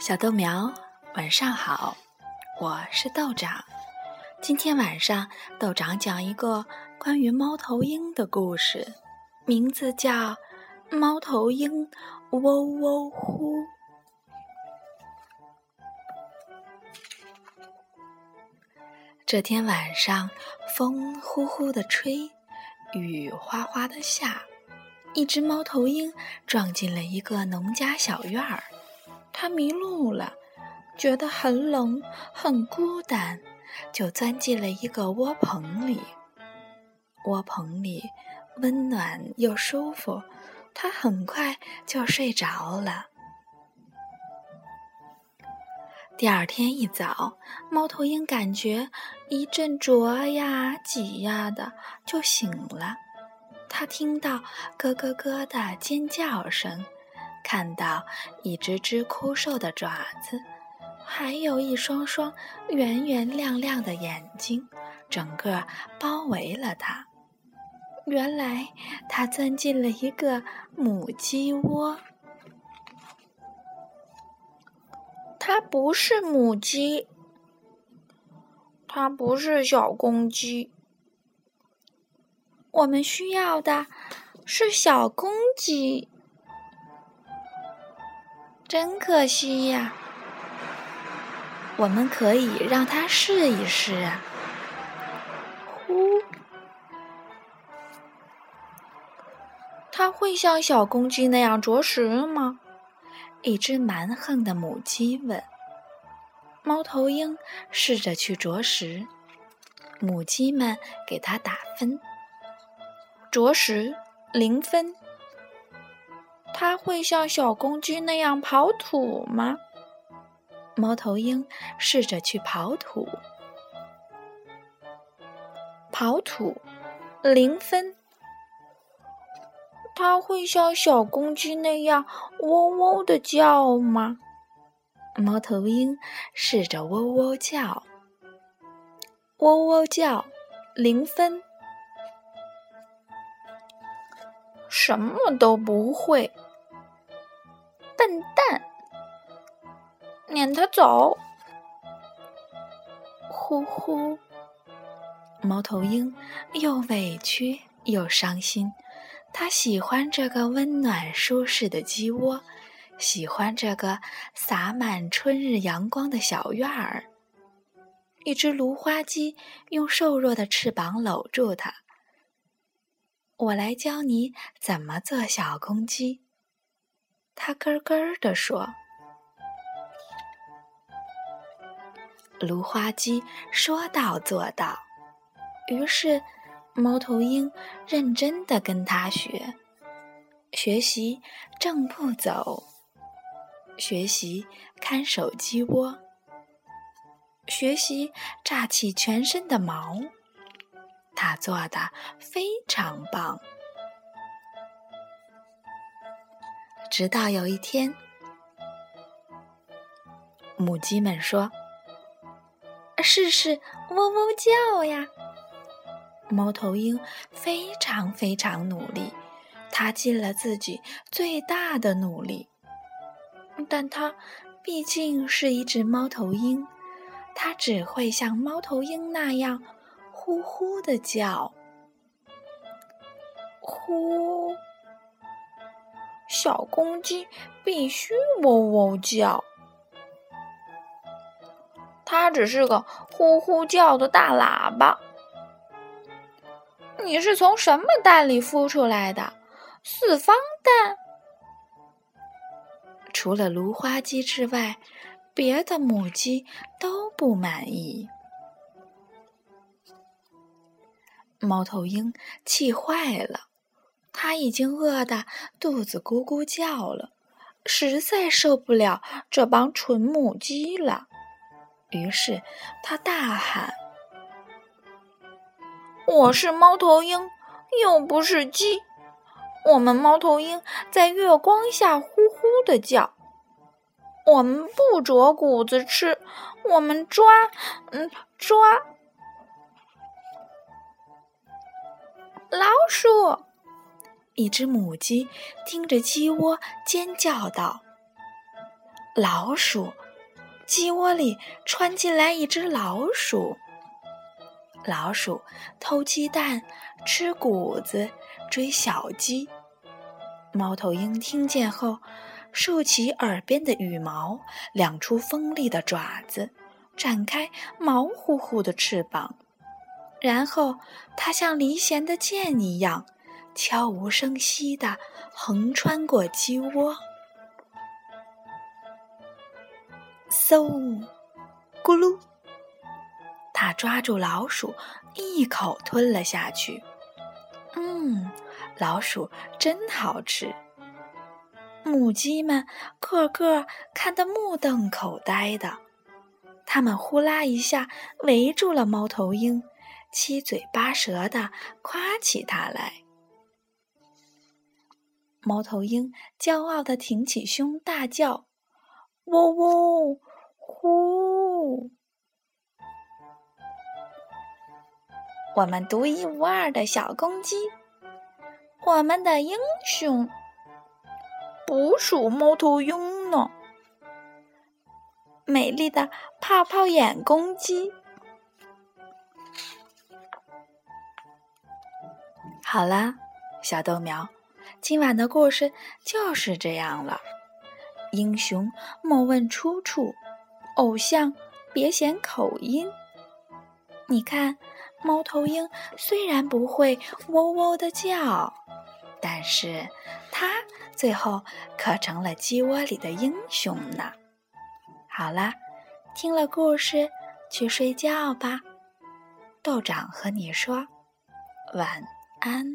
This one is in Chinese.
小豆苗，晚上好，我是豆长。今天晚上，豆长讲一个关于猫头鹰的故事，名字叫《猫头鹰喔喔呼》。这天晚上，风呼呼的吹，雨哗哗的下，一只猫头鹰撞进了一个农家小院儿。他迷路了，觉得很冷很孤单，就钻进了一个窝棚里。窝棚里温暖又舒服，他很快就睡着了。第二天一早，猫头鹰感觉一阵啄呀挤呀的，就醒了。它听到咯咯咯的尖叫声。看到一只只枯瘦的爪子，还有一双双圆圆亮亮的眼睛，整个包围了它。原来它钻进了一个母鸡窝。它不是母鸡，它不是小公鸡。我们需要的是小公鸡。真可惜呀！我们可以让它试一试啊。呼，它会像小公鸡那样啄食吗？一只蛮横的母鸡问。猫头鹰试着去啄食，母鸡们给它打分：啄食零分。它会像小公鸡那样刨土吗？猫头鹰试着去刨土，刨土零分。它会像小公鸡那样喔喔的叫吗？猫头鹰试着喔喔叫，喔喔叫零分，什么都不会。笨蛋，撵他走！呼呼，猫头鹰又委屈又伤心。它喜欢这个温暖舒适的鸡窝，喜欢这个洒满春日阳光的小院儿。一只芦花鸡用瘦弱的翅膀搂住它。我来教你怎么做小公鸡。他咯咯地说：“芦花鸡说到做到。”于是，猫头鹰认真的跟他学，学习正步走，学习看守鸡窝，学习炸起全身的毛。他做的非常棒。直到有一天，母鸡们说：“试试喔喔叫呀！”猫头鹰非常非常努力，它尽了自己最大的努力，但它毕竟是一只猫头鹰，它只会像猫头鹰那样呼呼的叫，呼。小公鸡必须喔喔叫，它只是个呼呼叫的大喇叭。你是从什么蛋里孵出来的？四方蛋？除了芦花鸡之外，别的母鸡都不满意。猫头鹰气坏了。他已经饿得肚子咕咕叫了，实在受不了这帮蠢母鸡了。于是他大喊：“我是猫头鹰，又不是鸡。我们猫头鹰在月光下呼呼的叫。我们不啄谷子吃，我们抓，嗯，抓老鼠。”一只母鸡盯着鸡窝，尖叫道：“老鼠，鸡窝里窜进来一只老鼠。老鼠偷鸡蛋，吃谷子，追小鸡。猫头鹰听见后，竖起耳边的羽毛，亮出锋利的爪子，展开毛乎乎的翅膀，然后它像离弦的箭一样，悄无声息地横穿过鸡窝。嗖，咕噜。他抓住老鼠，一口吞了下去。嗯，老鼠真好吃。母鸡们个个看得目瞪口呆的，它们呼啦一下围住了猫头鹰，七嘴八舌的夸起它来。猫头鹰骄傲的挺起胸，大叫：“喔喔，呼！”我们独一无二的小公鸡，我们的英雄，捕鼠猫头鹰呢？美丽的泡泡眼公鸡。好了，小豆苗，今晚的故事就是这样了。英雄莫问出处，偶像别嫌口音。你看。猫头鹰虽然不会喔喔的叫，但是它最后可成了鸡窝里的英雄呢。好啦，听了故事去睡觉吧。豆长和你说晚安。